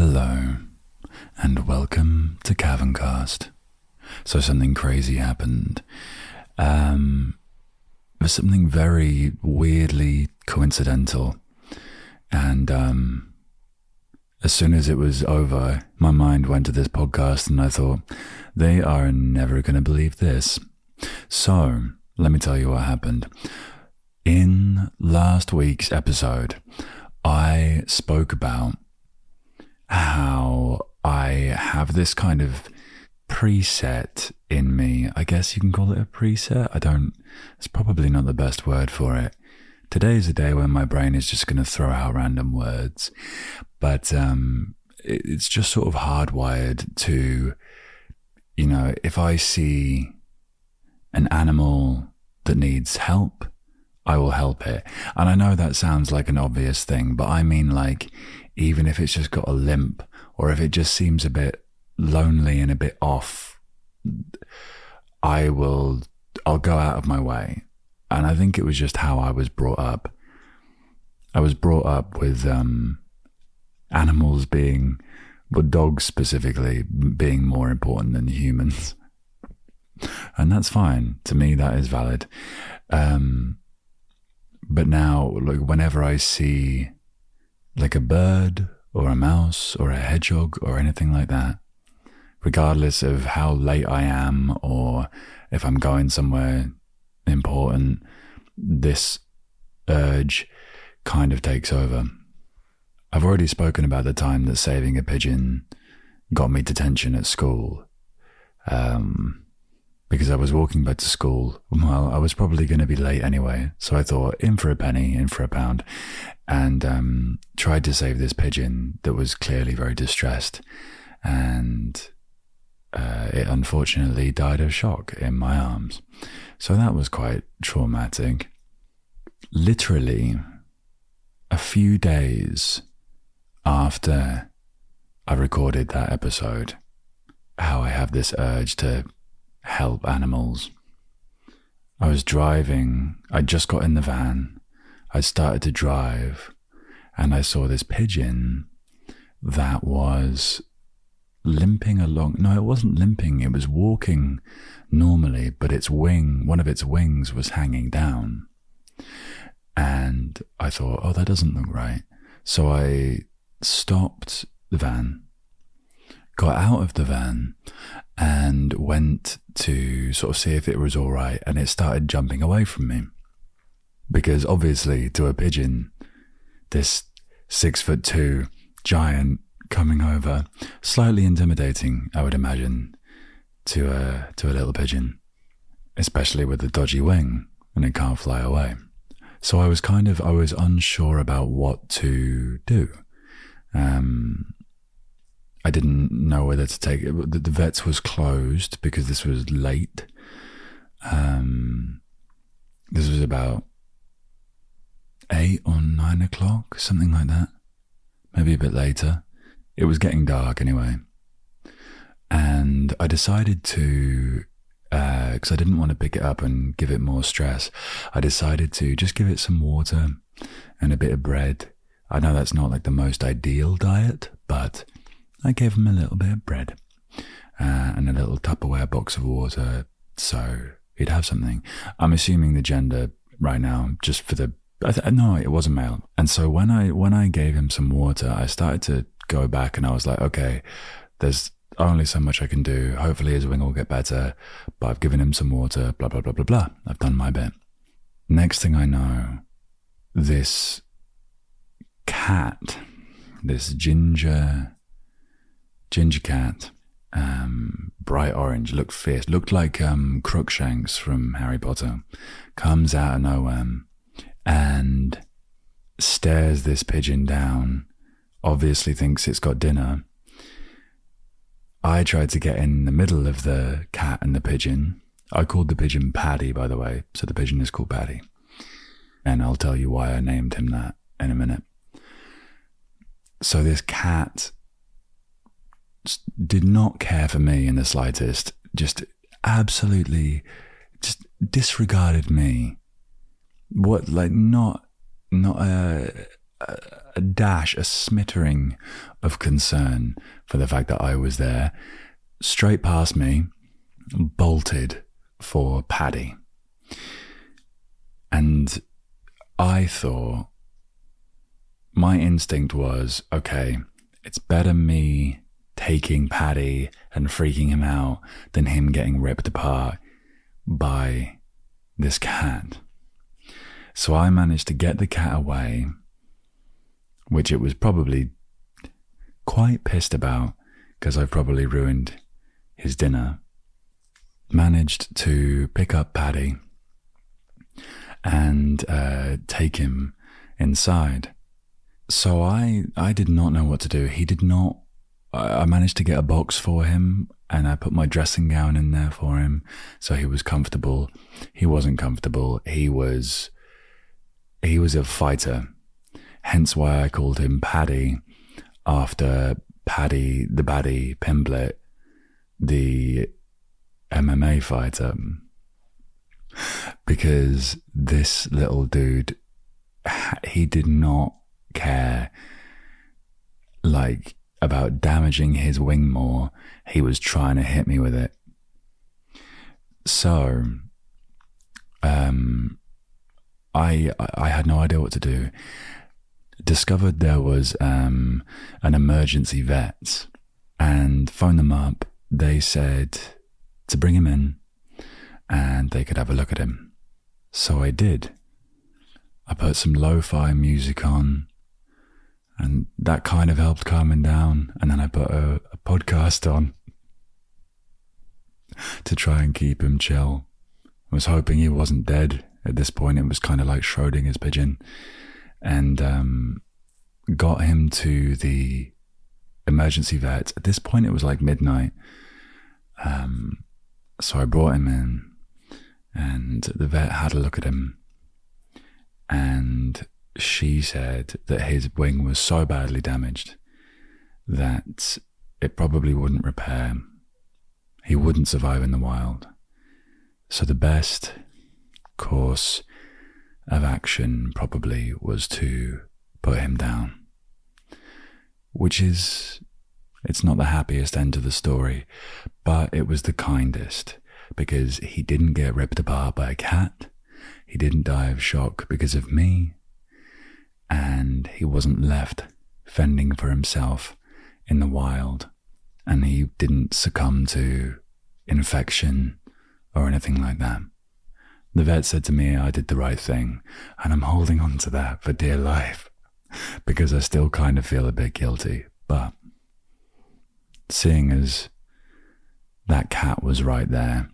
Hello, and welcome to Caverncast. So something crazy happened. Um, was something very weirdly coincidental, and um, as soon as it was over, my mind went to this podcast, and I thought they are never going to believe this. So let me tell you what happened. In last week's episode, I spoke about how I have this kind of preset in me. I guess you can call it a preset. I don't, it's probably not the best word for it. Today is a day when my brain is just going to throw out random words, but um, it, it's just sort of hardwired to, you know, if I see an animal that needs help, I will help it. And I know that sounds like an obvious thing, but I mean like even if it's just got a limp or if it just seems a bit lonely and a bit off, I will, I'll go out of my way. And I think it was just how I was brought up. I was brought up with um, animals being, but dogs specifically, being more important than humans. and that's fine. To me, that is valid. Um, but now, like, whenever I see like a bird or a mouse or a hedgehog or anything like that, regardless of how late I am or if I'm going somewhere important, this urge kind of takes over. I've already spoken about the time that saving a pigeon got me detention at school. Um, because I was walking back to school. Well, I was probably going to be late anyway. So I thought, in for a penny, in for a pound, and um, tried to save this pigeon that was clearly very distressed. And uh, it unfortunately died of shock in my arms. So that was quite traumatic. Literally, a few days after I recorded that episode, how I have this urge to help animals. I was driving, I just got in the van, I started to drive, and I saw this pigeon that was limping along. No, it wasn't limping, it was walking normally, but its wing, one of its wings was hanging down. And I thought, oh, that doesn't look right. So I stopped the van, got out of the van, and went to sort of see if it was all right. And it started jumping away from me. Because obviously, to a pigeon, this six foot two giant coming over, slightly intimidating, I would imagine, to a, to a little pigeon, especially with a dodgy wing and it can't fly away. So I was kind of, I was unsure about what to do. Um, I didn't know whether to take it. The, the vets was closed because this was late. Um, this was about eight or nine o'clock, something like that. Maybe a bit later. It was getting dark anyway. And I decided to, because uh, I didn't want to pick it up and give it more stress, I decided to just give it some water and a bit of bread. I know that's not like the most ideal diet, but I gave him a little bit of bread uh, and a little Tupperware box of water so he'd have something. I'm assuming the gender right now, just for the th- no, it was a male. And so when I when I gave him some water, I started to go back and I was like, okay, there's only so much I can do. Hopefully his wing will get better. But I've given him some water. Blah blah blah blah blah. I've done my bit. Next thing I know, this cat, this ginger ginger cat, um, bright orange, looked fierce, looked like um, Crookshanks from Harry Potter, comes out of nowhere and stares this pigeon down, obviously thinks it's got dinner. I tried to get in the middle of the cat and the pigeon. I called the pigeon Paddy, by the way, so the pigeon is called Paddy. And I'll tell you why I named him that in a minute. So this cat did not care for me in the slightest, just absolutely just disregarded me. What, like, not, not a, a, dash, a smattering of concern for the fact that I was there, straight past me, bolted for Paddy. And I thought, my instinct was okay, it's better me taking Paddy and freaking him out than him getting ripped apart by this cat. So I managed to get the cat away, which it was probably quite pissed about because I've probably ruined his dinner. Managed to pick up Paddy and uh, take him inside. So I I did not know what to do. He did not. I managed to get a box for him and I put my dressing gown in there for him so he was comfortable. He wasn't comfortable. He was he was a fighter. Hence why I called him Paddy after Paddy the Baddy Pimblett, the MMA fighter because this little dude, he did not care like about damaging his wing more. He was trying to hit me with it. So, um, I I had no idea what to do. Discovered there was um, an emergency vet, and phoned them up. They said to bring him in and they could have a look at him. So I did. I put some lo fi music on, and that kind of helped calm him down. And then I put a, a podcast on to try and keep him chill. I was hoping he wasn't dead. At this point, it was kind of like Schrodinger's pigeon. And um, got him to the emergency vet. At this point, it was like midnight. Um, so I brought him in and the vet had a look at him and she said that his wing was so badly damaged that it probably wouldn't repair. He wouldn't survive in the wild. So the best course of action probably was to put him down. Which is, it's not the happiest end to the story, but it was the kindest because he didn't get ripped apart by a cat. He didn't die of shock because of me. And he wasn't left fending for himself in the wild. And he didn't succumb to infection or anything like that. The vet said to me I did the right thing, and I'm holding on to that for dear life because I still kind of feel a bit guilty. But seeing as that cat was right there,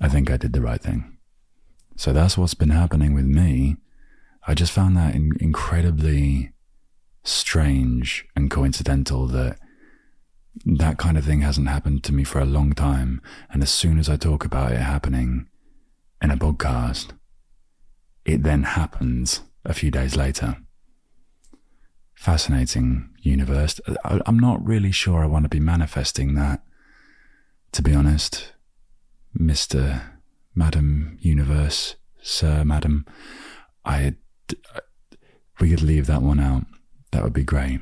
I think I did the right thing. So that's what's been happening with me. I just found that in- incredibly strange and coincidental that that kind of thing hasn't happened to me for a long time. And as soon as I talk about it happening in a podcast, it then happens a few days later. Fascinating universe. I'm not really sure I want to be manifesting that, to be honest. Mr. Madam Universe, Sir, Madam, I, we could leave that one out. That would be great.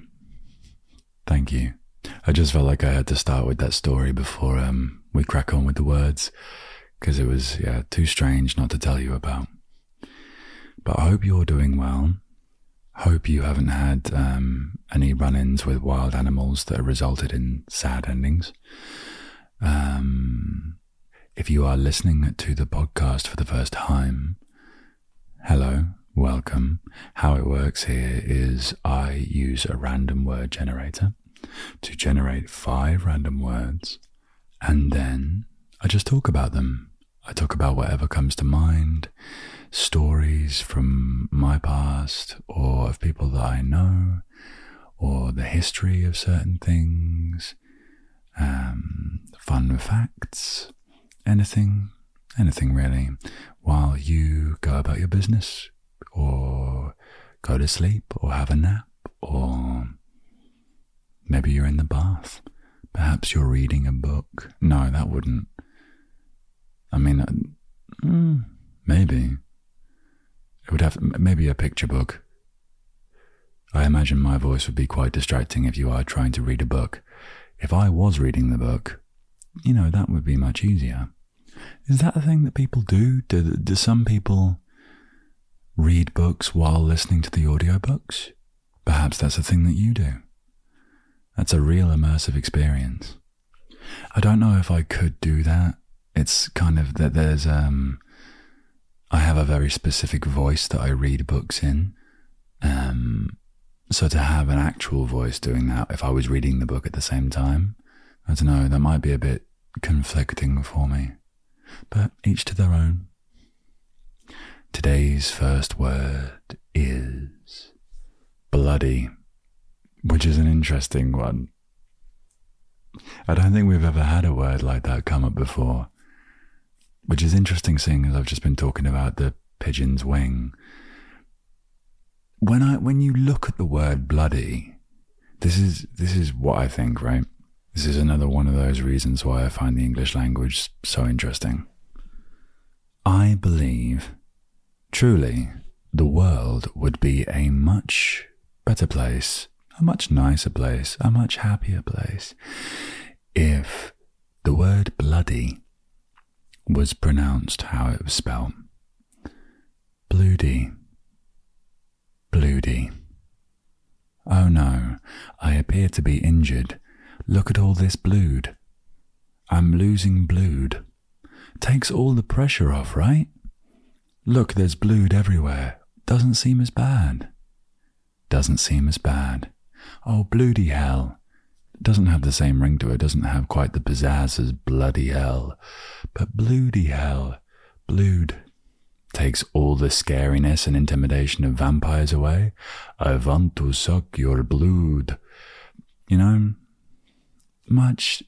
Thank you. I just felt like I had to start with that story before um, we crack on with the words, because it was yeah too strange not to tell you about. But I hope you're doing well. Hope you haven't had um, any run-ins with wild animals that have resulted in sad endings. Um, if you are listening to the podcast for the first time, hello, welcome. How it works here is I use a random word generator to generate five random words, and then I just talk about them. I talk about whatever comes to mind, stories from my past or of people that I know, or the history of certain things, um, fun facts, anything, anything really, while you go about your business or go to sleep or have a nap or maybe you're in the bath. Perhaps you're reading a book. No, that wouldn't. I mean, uh, mm, maybe. It would have maybe a picture book. I imagine my voice would be quite distracting if you are trying to read a book. If I was reading the book, you know, that would be much easier. Is that a thing that people do? Do, do some people read books while listening to the audiobooks? Perhaps that's a thing that you do. That's a real immersive experience. I don't know if I could do that. It's kind of that there's um I have a very specific voice that I read books in. Um so to have an actual voice doing that if I was reading the book at the same time, I don't know, that might be a bit conflicting for me. But each to their own. Today's first word is bloody, which is an interesting one. I don't think we've ever had a word like that come up before, which is interesting seeing as I've just been talking about the pigeon's wing. When I when you look at the word bloody, this is this is what I think, right? This is another one of those reasons why I find the English language so interesting. I believe, truly, the world would be a much better place, a much nicer place, a much happier place, if the word bloody was pronounced how it was spelled. Bloody. Bloody. Oh no, I appear to be injured. Look at all this blood. I'm losing blood. Takes all the pressure off, right? Look, there's blood everywhere. Doesn't seem as bad. Doesn't seem as bad. Oh, bloody hell. Doesn't have the same ring to it, doesn't have quite the pizzazz as bloody hell. But bloody hell, blood, takes all the scariness and intimidation of vampires away. I want to suck your blood. You know, much,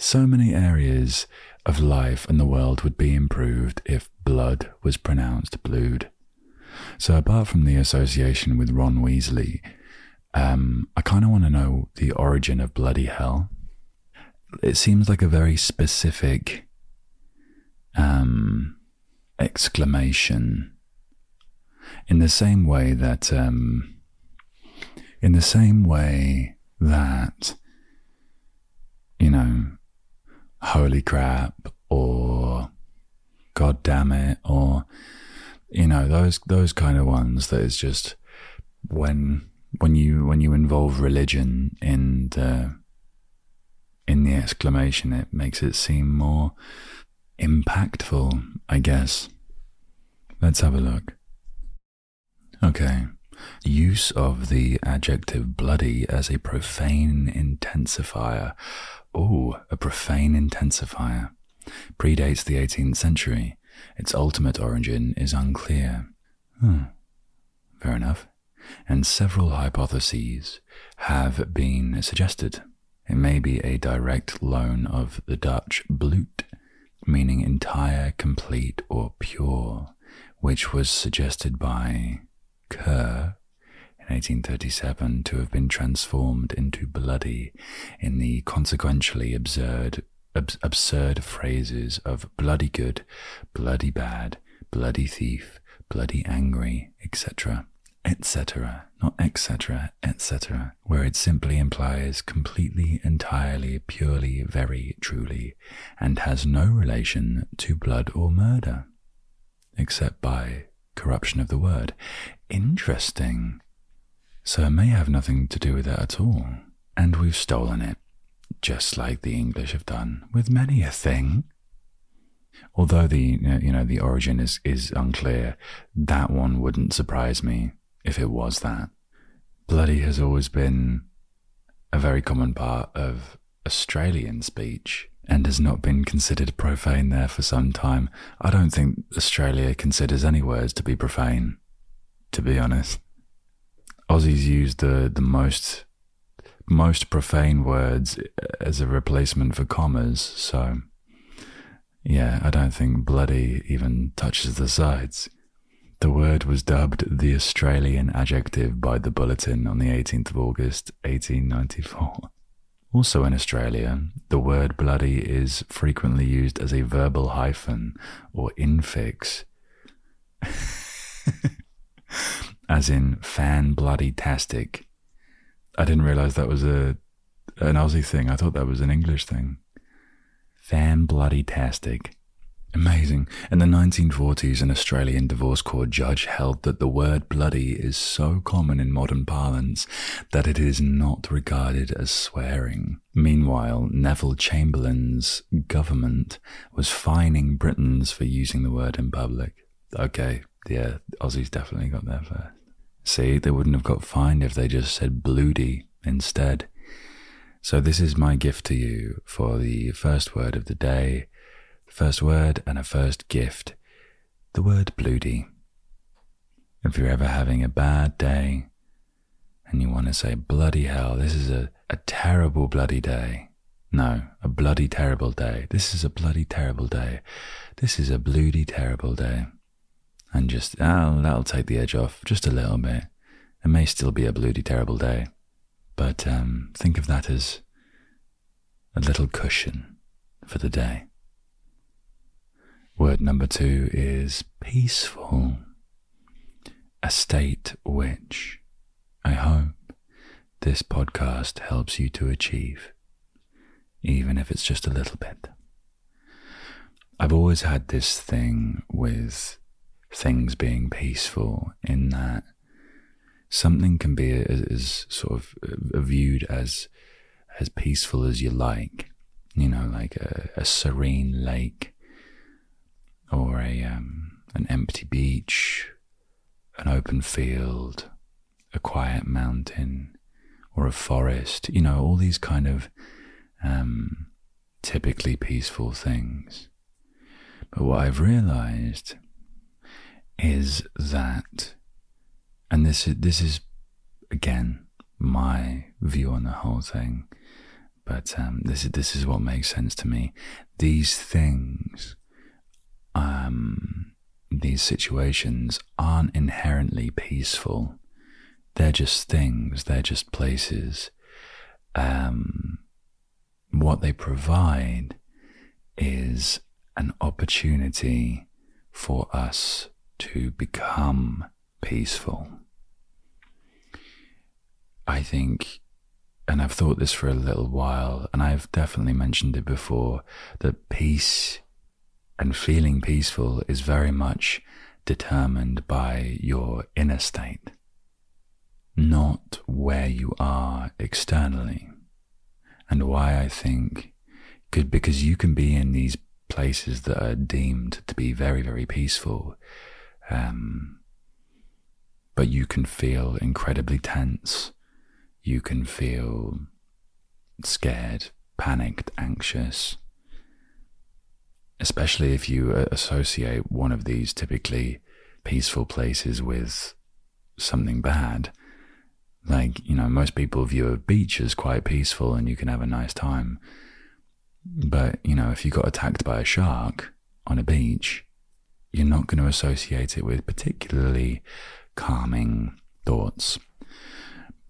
so many areas of life and the world would be improved if blood was pronounced blood. So, apart from the association with Ron Weasley, um, I kind of want to know the origin of bloody hell. It seems like a very specific um, exclamation. In the same way that, um, in the same way that you know, holy crap or god damn it or you know those those kind of ones that is just when when you when you involve religion in the in the exclamation it makes it seem more impactful i guess. Let's have a look. Okay use of the adjective bloody as a profane intensifier Oh, a profane intensifier. Predates the 18th century. Its ultimate origin is unclear. Hmm. Fair enough. And several hypotheses have been suggested. It may be a direct loan of the Dutch bloot, meaning entire, complete, or pure, which was suggested by Kerr 1837 to have been transformed into bloody in the consequentially absurd ab- absurd phrases of bloody good, bloody bad, bloody thief, bloody angry, etc., etc., not etc., etc., where it simply implies completely, entirely, purely, very truly, and has no relation to blood or murder, except by corruption of the word. Interesting. So it may have nothing to do with it at all. And we've stolen it, just like the English have done with many a thing. Although the you know the origin is, is unclear, that one wouldn't surprise me if it was that. Bloody has always been a very common part of Australian speech and has not been considered profane there for some time. I don't think Australia considers any words to be profane, to be honest. Aussies use the the most most profane words as a replacement for commas. So, yeah, I don't think bloody even touches the sides. The word was dubbed the Australian adjective by the Bulletin on the 18th of August, 1894. Also in Australia, the word bloody is frequently used as a verbal hyphen or infix. as in fan bloody tastic, I didn't realize that was a an Aussie thing. I thought that was an English thing. Fan bloody tastic. Amazing. In the 1940s, an Australian divorce court judge held that the word bloody is so common in modern parlance that it is not regarded as swearing. Meanwhile, Neville Chamberlain's government was fining Britons for using the word in public. Okay, yeah, Aussies definitely got there first. See, they wouldn't have got fined if they just said bloody instead. So, this is my gift to you for the first word of the day first word and a first gift, the word bloody. If you're ever having a bad day and you want to say, bloody hell, this is a, a terrible bloody day. No, a bloody terrible day. This is a bloody terrible day. This is a bloody terrible day. And just, oh, that'll take the edge off just a little bit. It may still be a bloody terrible day, but um, think of that as a little cushion for the day. Word number two is peaceful, a state which I hope this podcast helps you to achieve, even if it's just a little bit. I've always had this thing with things being peaceful in that something can be as, sort of viewed as as peaceful as you like, you know, like a, a serene lake or a um, an empty beach, an open field, a quiet mountain, or a forest. You know, all these kind of um, typically peaceful things. But what I've realized is that, and this is, this is again my view on the whole thing, but um, this is this is what makes sense to me. These things um, these situations aren't inherently peaceful. They're just things, they're just places. Um, what they provide is an opportunity for us to become peaceful. I think, and I've thought this for a little while, and I've definitely mentioned it before, that peace and feeling peaceful is very much determined by your inner state, not where you are externally. And why I think because you can be in these places that are deemed to be very, very peaceful, um, but you can feel incredibly tense. You can feel scared, panicked, anxious, especially if you associate one of these typically peaceful places with something bad. Like, you know, most people view a beach as quite peaceful and you can have a nice time. But, you know, if you got attacked by a shark on a beach, you're not going to associate it with particularly calming thoughts.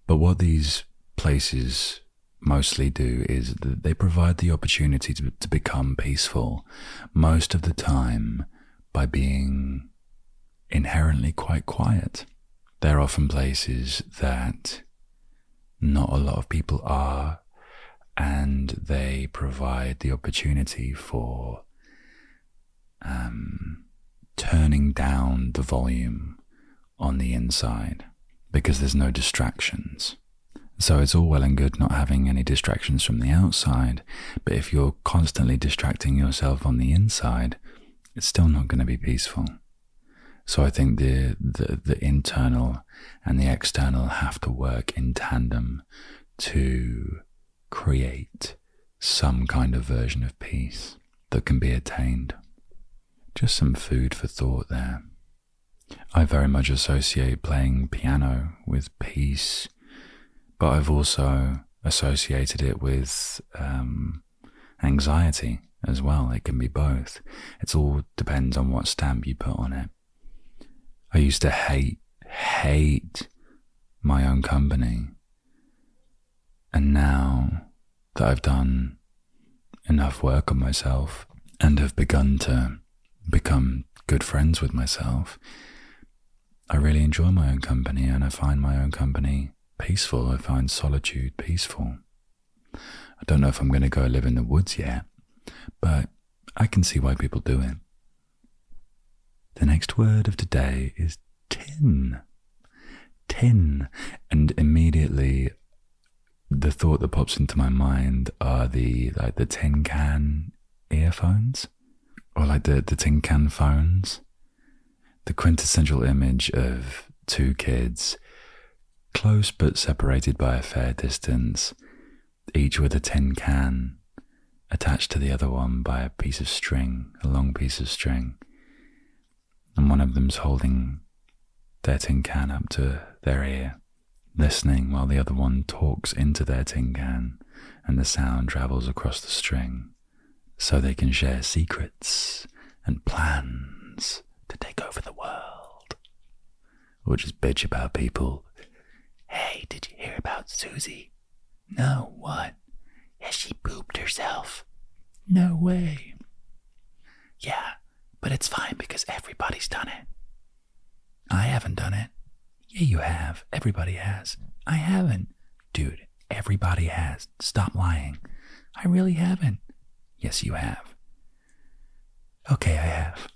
But what these places mostly do is that they provide the opportunity to, to become peaceful most of the time by being inherently quite quiet. They're often places that not a lot of people are, and they provide the opportunity for um, turning down the volume on the inside because there's no distractions. So it's all well and good not having any distractions from the outside, but if you're constantly distracting yourself on the inside, it's still not going to be peaceful. So I think the, the, the internal and the external have to work in tandem to create some kind of version of peace that can be attained. Just some food for thought there. I very much associate playing piano with peace but I've also associated it with um, anxiety as well. It can be both. It all depends on what stamp you put on it. I used to hate, hate my own company. And now that I've done enough work on myself and have begun to become good friends with myself, I really enjoy my own company and I find my own company peaceful. I find solitude peaceful. I don't know if I'm going to go live in the woods yet, but I can see why people do it. The next word of today is tin. Tin. And immediately the thought that pops into my mind are the like the tin can earphones or like the, the tin can phones. The quintessential image of two kids, close but separated by a fair distance, each with a tin can attached to the other one by a piece of string, a long piece of string. And one of them's holding their tin can up to their ear, listening while the other one talks into their tin can, and the sound travels across the string so they can share secrets and plans to take over the world. Or just bitch about people. Hey, did you hear about Susie? No, what? Yeah, she pooped herself. No way. Yeah, but it's fine because everybody's done it. I haven't done it. Yeah, you have. Everybody has. I haven't. Dude, everybody has. Stop lying. I really haven't. Yes, you have. Okay, I have.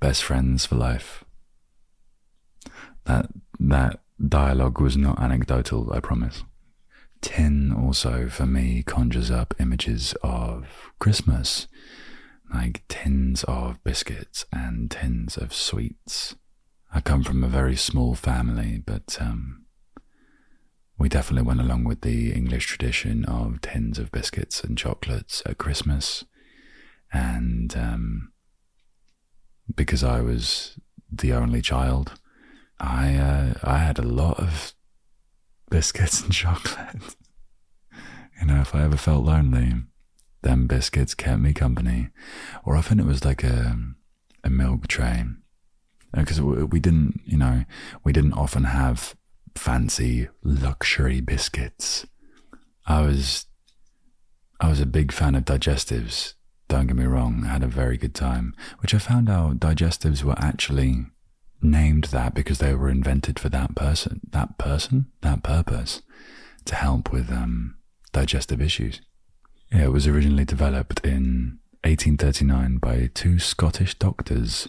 Best friends for life. That that dialogue was not anecdotal, I promise. Tin also for me conjures up images of Christmas, like tins of biscuits and tins of sweets. I come from a very small family, but um, we definitely went along with the English tradition of tins of biscuits and chocolates at Christmas. And um, because I was the only child, I uh, I had a lot of biscuits and chocolate. you know, if I ever felt lonely, them biscuits kept me company. Or often it was like a a milk tray, because we didn't, you know, we didn't often have fancy luxury biscuits. I was I was a big fan of digestives. Don't get me wrong, I had a very good time, which I found out digestives were actually named that because they were invented for that person, that person, that purpose, to help with um, digestive issues. Yeah, it was originally developed in 1839 by two Scottish doctors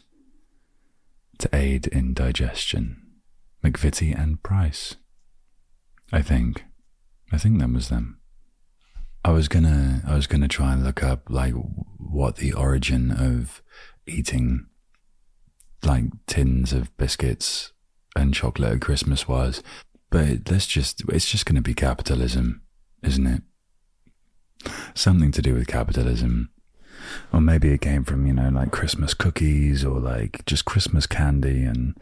to aid in digestion. McVitie and Price. I think. I think that was them. I was gonna I was gonna try and look up like what the origin of eating like tins of biscuits and chocolate at Christmas was, but let's just it's just gonna be capitalism, isn't it? Something to do with capitalism. Or maybe it came from, you know, like Christmas cookies or like just Christmas candy and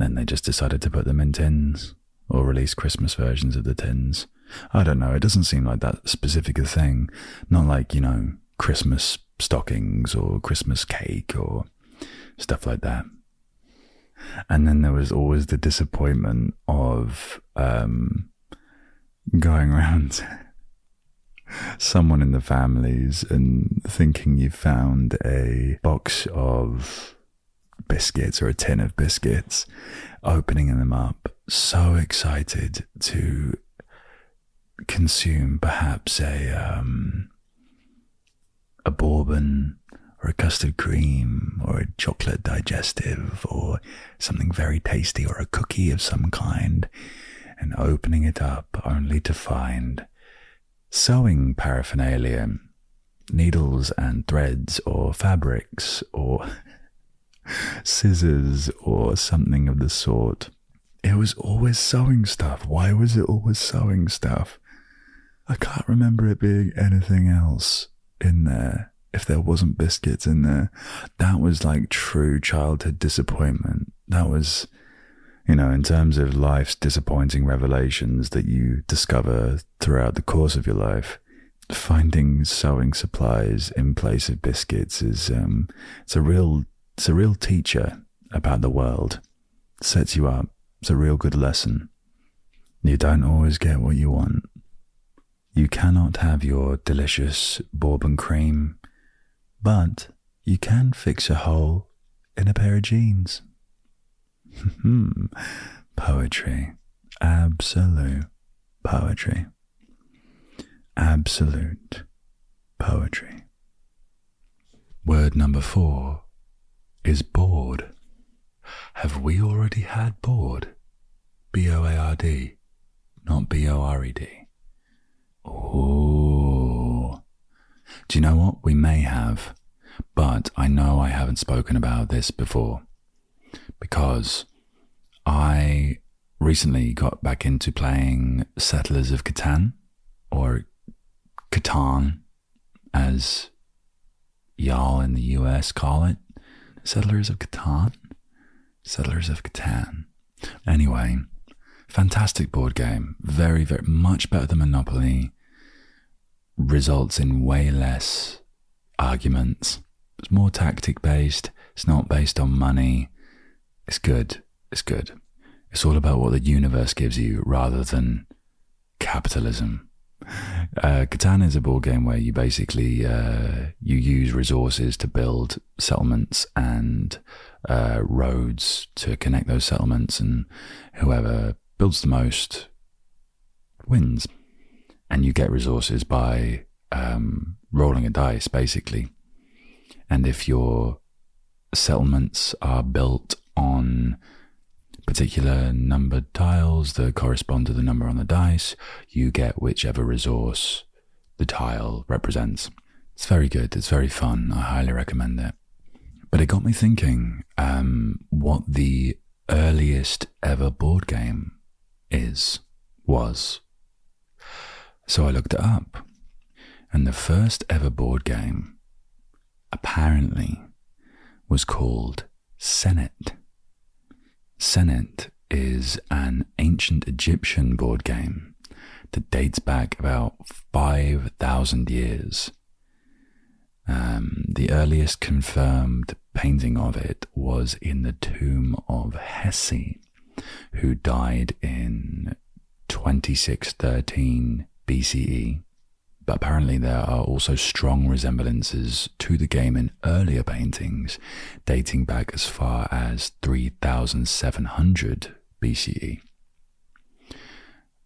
then they just decided to put them in tins or release Christmas versions of the tins. I don't know. It doesn't seem like that specific a thing. Not like, you know, Christmas stockings or Christmas cake or stuff like that. And then there was always the disappointment of um, going around someone in the families and thinking you found a box of biscuits or a tin of biscuits, opening them up, so excited to consume perhaps a um, a bourbon or a custard cream or a chocolate digestive or something very tasty or a cookie of some kind and opening it up only to find sewing paraphernalia needles and threads or fabrics or scissors or something of the sort. It was always sewing stuff. Why was it always sewing stuff? I can't remember it being anything else in there. If there wasn't biscuits in there, that was like true childhood disappointment. That was, you know, in terms of life's disappointing revelations that you discover throughout the course of your life finding sewing supplies in place of biscuits is um, it's a real it's a real teacher about the world. Sets you up. It's a real good lesson. You don't always get what you want. You cannot have your delicious bourbon cream, but you can fix a hole in a pair of jeans. Hmm. Poetry. absolute poetry. Absolute poetry. Word number four is bored. Have we already had bored? B O A R D, not B O R E D. Oh. Do you know what? We may have, but I know I haven't spoken about this before because I recently got back into playing Settlers of Catan or Catan as y'all in the US call it. Settlers of Catan? Settlers of Catan. Anyway, fantastic board game. Very, very much better than Monopoly. Results in way less arguments. It's more tactic based. It's not based on money. It's good. It's good. It's all about what the universe gives you rather than capitalism. Uh, Catan is a board game where you basically uh, you use resources to build settlements and uh, roads to connect those settlements, and whoever builds the most wins. And you get resources by um, rolling a dice, basically. And if your settlements are built on particular numbered tiles that correspond to the number on the dice, you get whichever resource the tile represents. It's very good. It's very fun. I highly recommend it. But it got me thinking um, what the earliest ever board game is, was. So I looked it up. And the first ever board game, apparently, was called Senet. Senet is an ancient Egyptian board game that dates back about 5,000 years. Um, the earliest confirmed painting of it was in the tomb of Hesi, who died in 2613 BCE but apparently there are also strong resemblances to the game in earlier paintings dating back as far as 3700 BCE.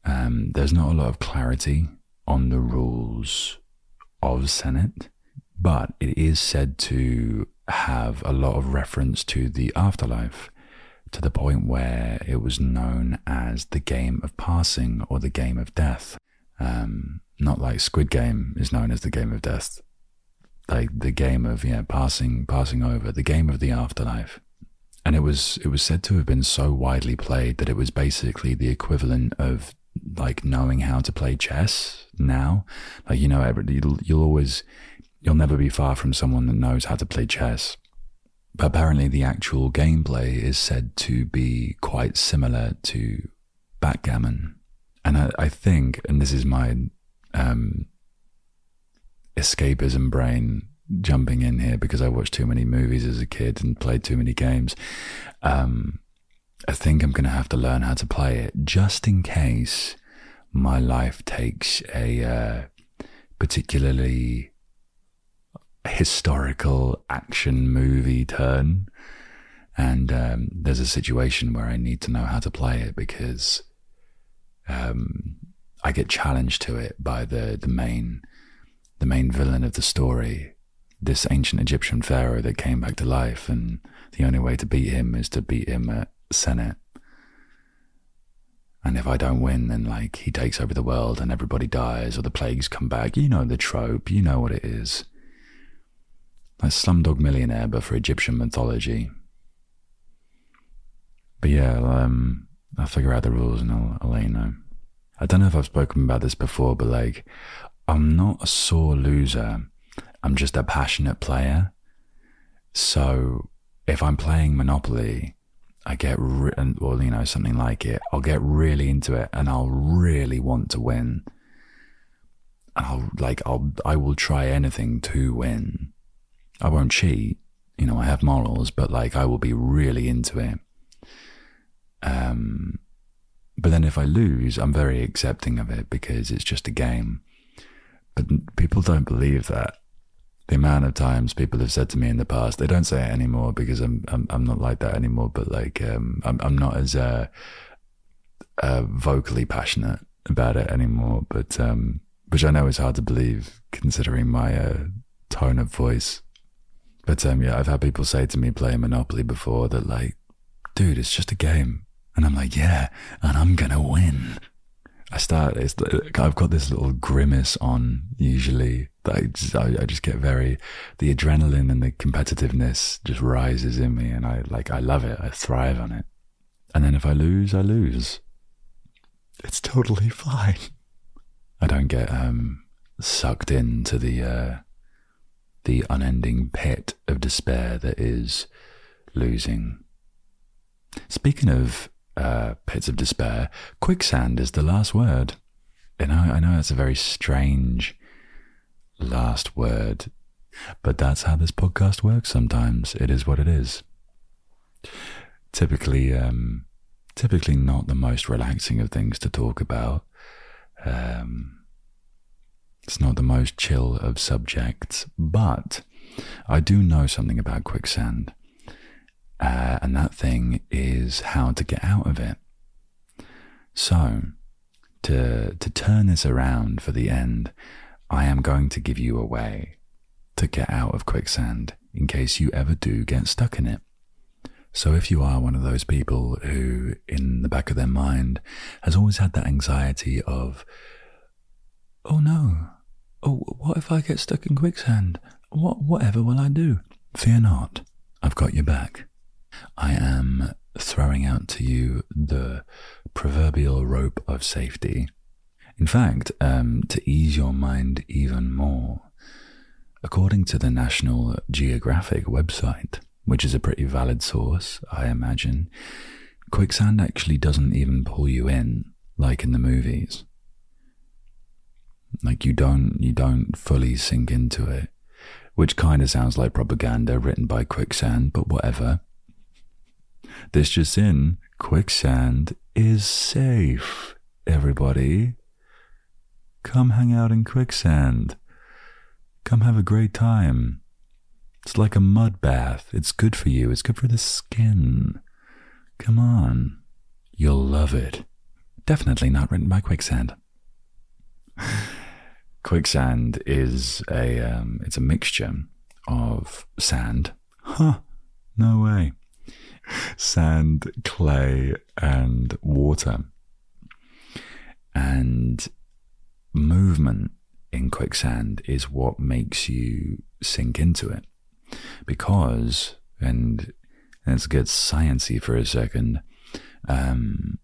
Um, there's not a lot of clarity on the rules of Senet, but it is said to have a lot of reference to the afterlife to the point where it was known as the game of passing or the game of death. Um, not like Squid Game is known as the game of death, like the game of yeah passing passing over, the game of the afterlife. And it was it was said to have been so widely played that it was basically the equivalent of like knowing how to play chess now. Like you know, you'll, you'll always you'll never be far from someone that knows how to play chess. But apparently, the actual gameplay is said to be quite similar to backgammon. And I, I think, and this is my um, escapism brain jumping in here because I watched too many movies as a kid and played too many games. Um, I think I'm going to have to learn how to play it just in case my life takes a uh, particularly historical action movie turn. And um, there's a situation where I need to know how to play it because um, I get challenged to it by the the main the main villain of the story, this ancient Egyptian pharaoh that came back to life, and the only way to beat him is to beat him at Senet. And if I don't win, then like he takes over the world and everybody dies or the plagues come back. You know the trope, you know what it is. Like Slumdog Millionaire, but for Egyptian mythology. But yeah, um, I'll figure out the rules and I'll, I'll let you know. I don't know if I've spoken about this before, but like, I'm not a sore loser. I'm just a passionate player. So if I'm playing Monopoly, I get, re- you know, something like it, I'll get really into it and I'll really want to win. I'll like, I'll, I will try anything to win. I won't cheat. You know, I have morals, but like, I will be really into it. Um, but then if I lose, I'm very accepting of it because it's just a game. But people don't believe that. The amount of times people have said to me in the past, they don't say it anymore because I'm I'm, I'm not like that anymore. But like um, I'm I'm not as uh, uh, vocally passionate about it anymore, but um, which I know is hard to believe considering my uh, tone of voice. But um, yeah, I've had people say to me playing Monopoly before that like, dude, it's just a game, and I'm like, yeah, and I'm gonna win. I start. It's, I've got this little grimace on usually. That I just, I just get very. The adrenaline and the competitiveness just rises in me, and I like. I love it. I thrive on it. And then if I lose, I lose. It's totally fine. I don't get um, sucked into the uh, the unending pit of despair that is losing. Speaking of uh, pits of despair, quicksand is the last word. And I, I know that's a very strange last word, but that's how this podcast works sometimes. It is what it is. Typically, um, typically not the most relaxing of things to talk about. Um, it's not the most chill of subjects, but I do know something about quicksand. Uh, and that thing is how to get out of it. So, to, to turn this around for the end, I am going to give you a way to get out of quicksand in case you ever do get stuck in it. So, if you are one of those people who, in the back of their mind, has always had that anxiety of, oh no, oh, what if I get stuck in quicksand? What, whatever will I do? Fear not, I've got your back. I am throwing out to you the proverbial rope of safety. In fact, um, to ease your mind even more, according to the National Geographic website, which is a pretty valid source, I imagine, quicksand actually doesn't even pull you in like in the movies. Like you don't you don't fully sink into it, which kind of sounds like propaganda written by quicksand, but whatever. This just in quicksand is safe, everybody. Come hang out in quicksand. Come have a great time. It's like a mud bath. It's good for you. It's good for the skin. Come on. You'll love it. Definitely not written by quicksand. quicksand is a um, it's a mixture of sand. Huh. No way sand, clay, and water. And movement in quicksand is what makes you sink into it. Because, and let's get sciencey for a second, um,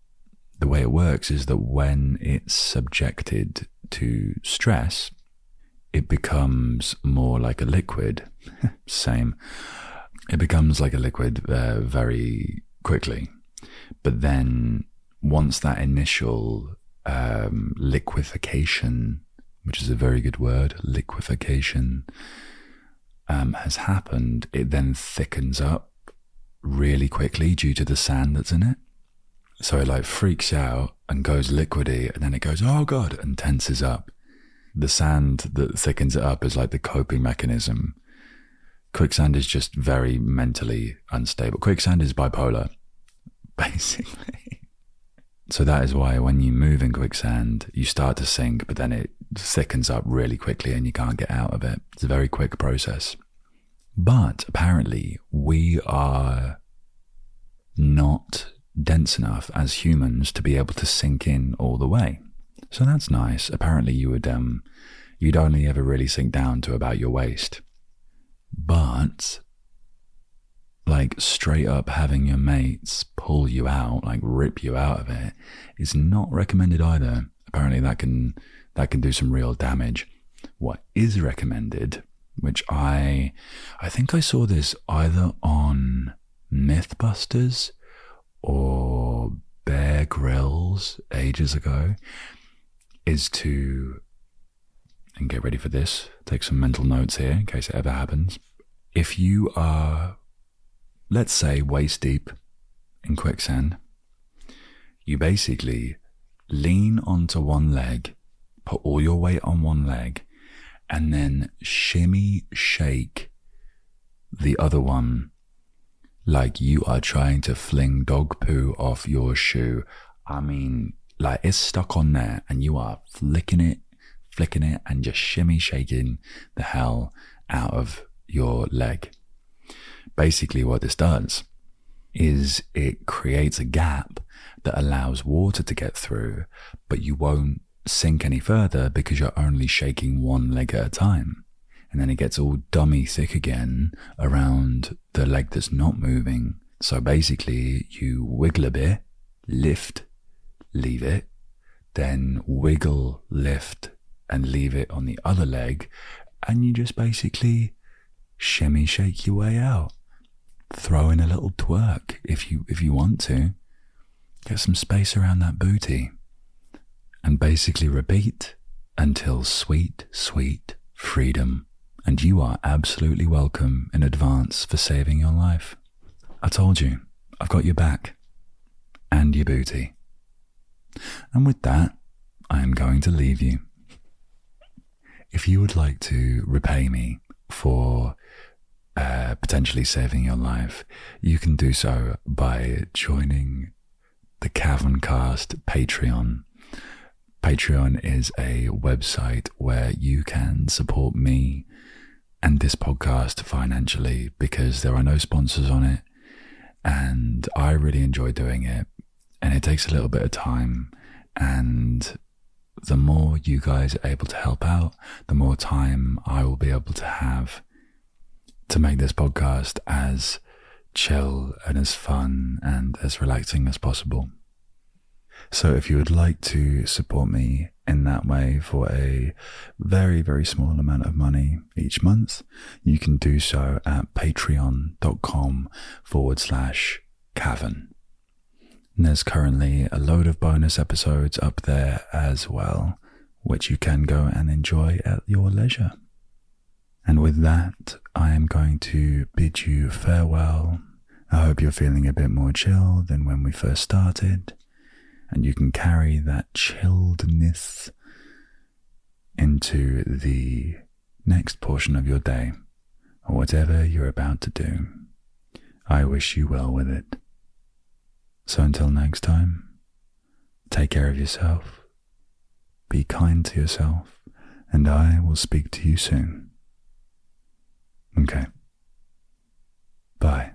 the way it works is that when it's subjected to stress, it becomes more like a liquid. Same it becomes like a liquid uh, very quickly. But then once that initial um, liquefaction, which is a very good word, liquefaction, um, has happened, it then thickens up really quickly due to the sand that's in it. So it like freaks out and goes liquidy, and then it goes, oh God, and tenses up. The sand that thickens it up is like the coping mechanism Quicksand is just very mentally unstable. Quicksand is bipolar, basically. so that is why when you move in quicksand, you start to sink, but then it thickens up really quickly and you can't get out of it. It's a very quick process. But apparently, we are not dense enough as humans to be able to sink in all the way. So that's nice. Apparently, you would um, you'd only ever really sink down to about your waist. But like straight up having your mates pull you out, like rip you out of it, is not recommended either. Apparently that can that can do some real damage. What is recommended, which I I think I saw this either on Mythbusters or Bear Grylls ages ago, is to and get ready for this. Take some mental notes here in case it ever happens. If you are, let's say, waist deep in quicksand, you basically lean onto one leg, put all your weight on one leg, and then shimmy shake the other one like you are trying to fling dog poo off your shoe. I mean, like it's stuck on there and you are flicking it, flicking it and just shimmy shaking the hell out of your leg. Basically, what this does is it creates a gap that allows water to get through, but you won't sink any further because you're only shaking one leg at a time. And then it gets all dummy thick again around the leg that's not moving. So basically, you wiggle a bit, lift, leave it, then wiggle, lift, and leave it on the other leg. And you just basically shimmy shake your way out. Throw in a little twerk if you if you want to. Get some space around that booty. And basically repeat until sweet, sweet freedom. And you are absolutely welcome in advance for saving your life. I told you, I've got your back and your booty. And with that, I am going to leave you. If you would like to repay me for uh, potentially saving your life, you can do so by joining the Caverncast Patreon. Patreon is a website where you can support me and this podcast financially because there are no sponsors on it. And I really enjoy doing it. And it takes a little bit of time. And the more you guys are able to help out, the more time I will be able to have to make this podcast as chill and as fun and as relaxing as possible. So if you would like to support me in that way for a very, very small amount of money each month, you can do so at patreon.com forward slash cavern. And there's currently a load of bonus episodes up there as well, which you can go and enjoy at your leisure. And with that, I am going to bid you farewell. I hope you're feeling a bit more chill than when we first started and you can carry that chilledness into the next portion of your day or whatever you're about to do. I wish you well with it. So until next time, take care of yourself, be kind to yourself, and I will speak to you soon. Okay. Bye.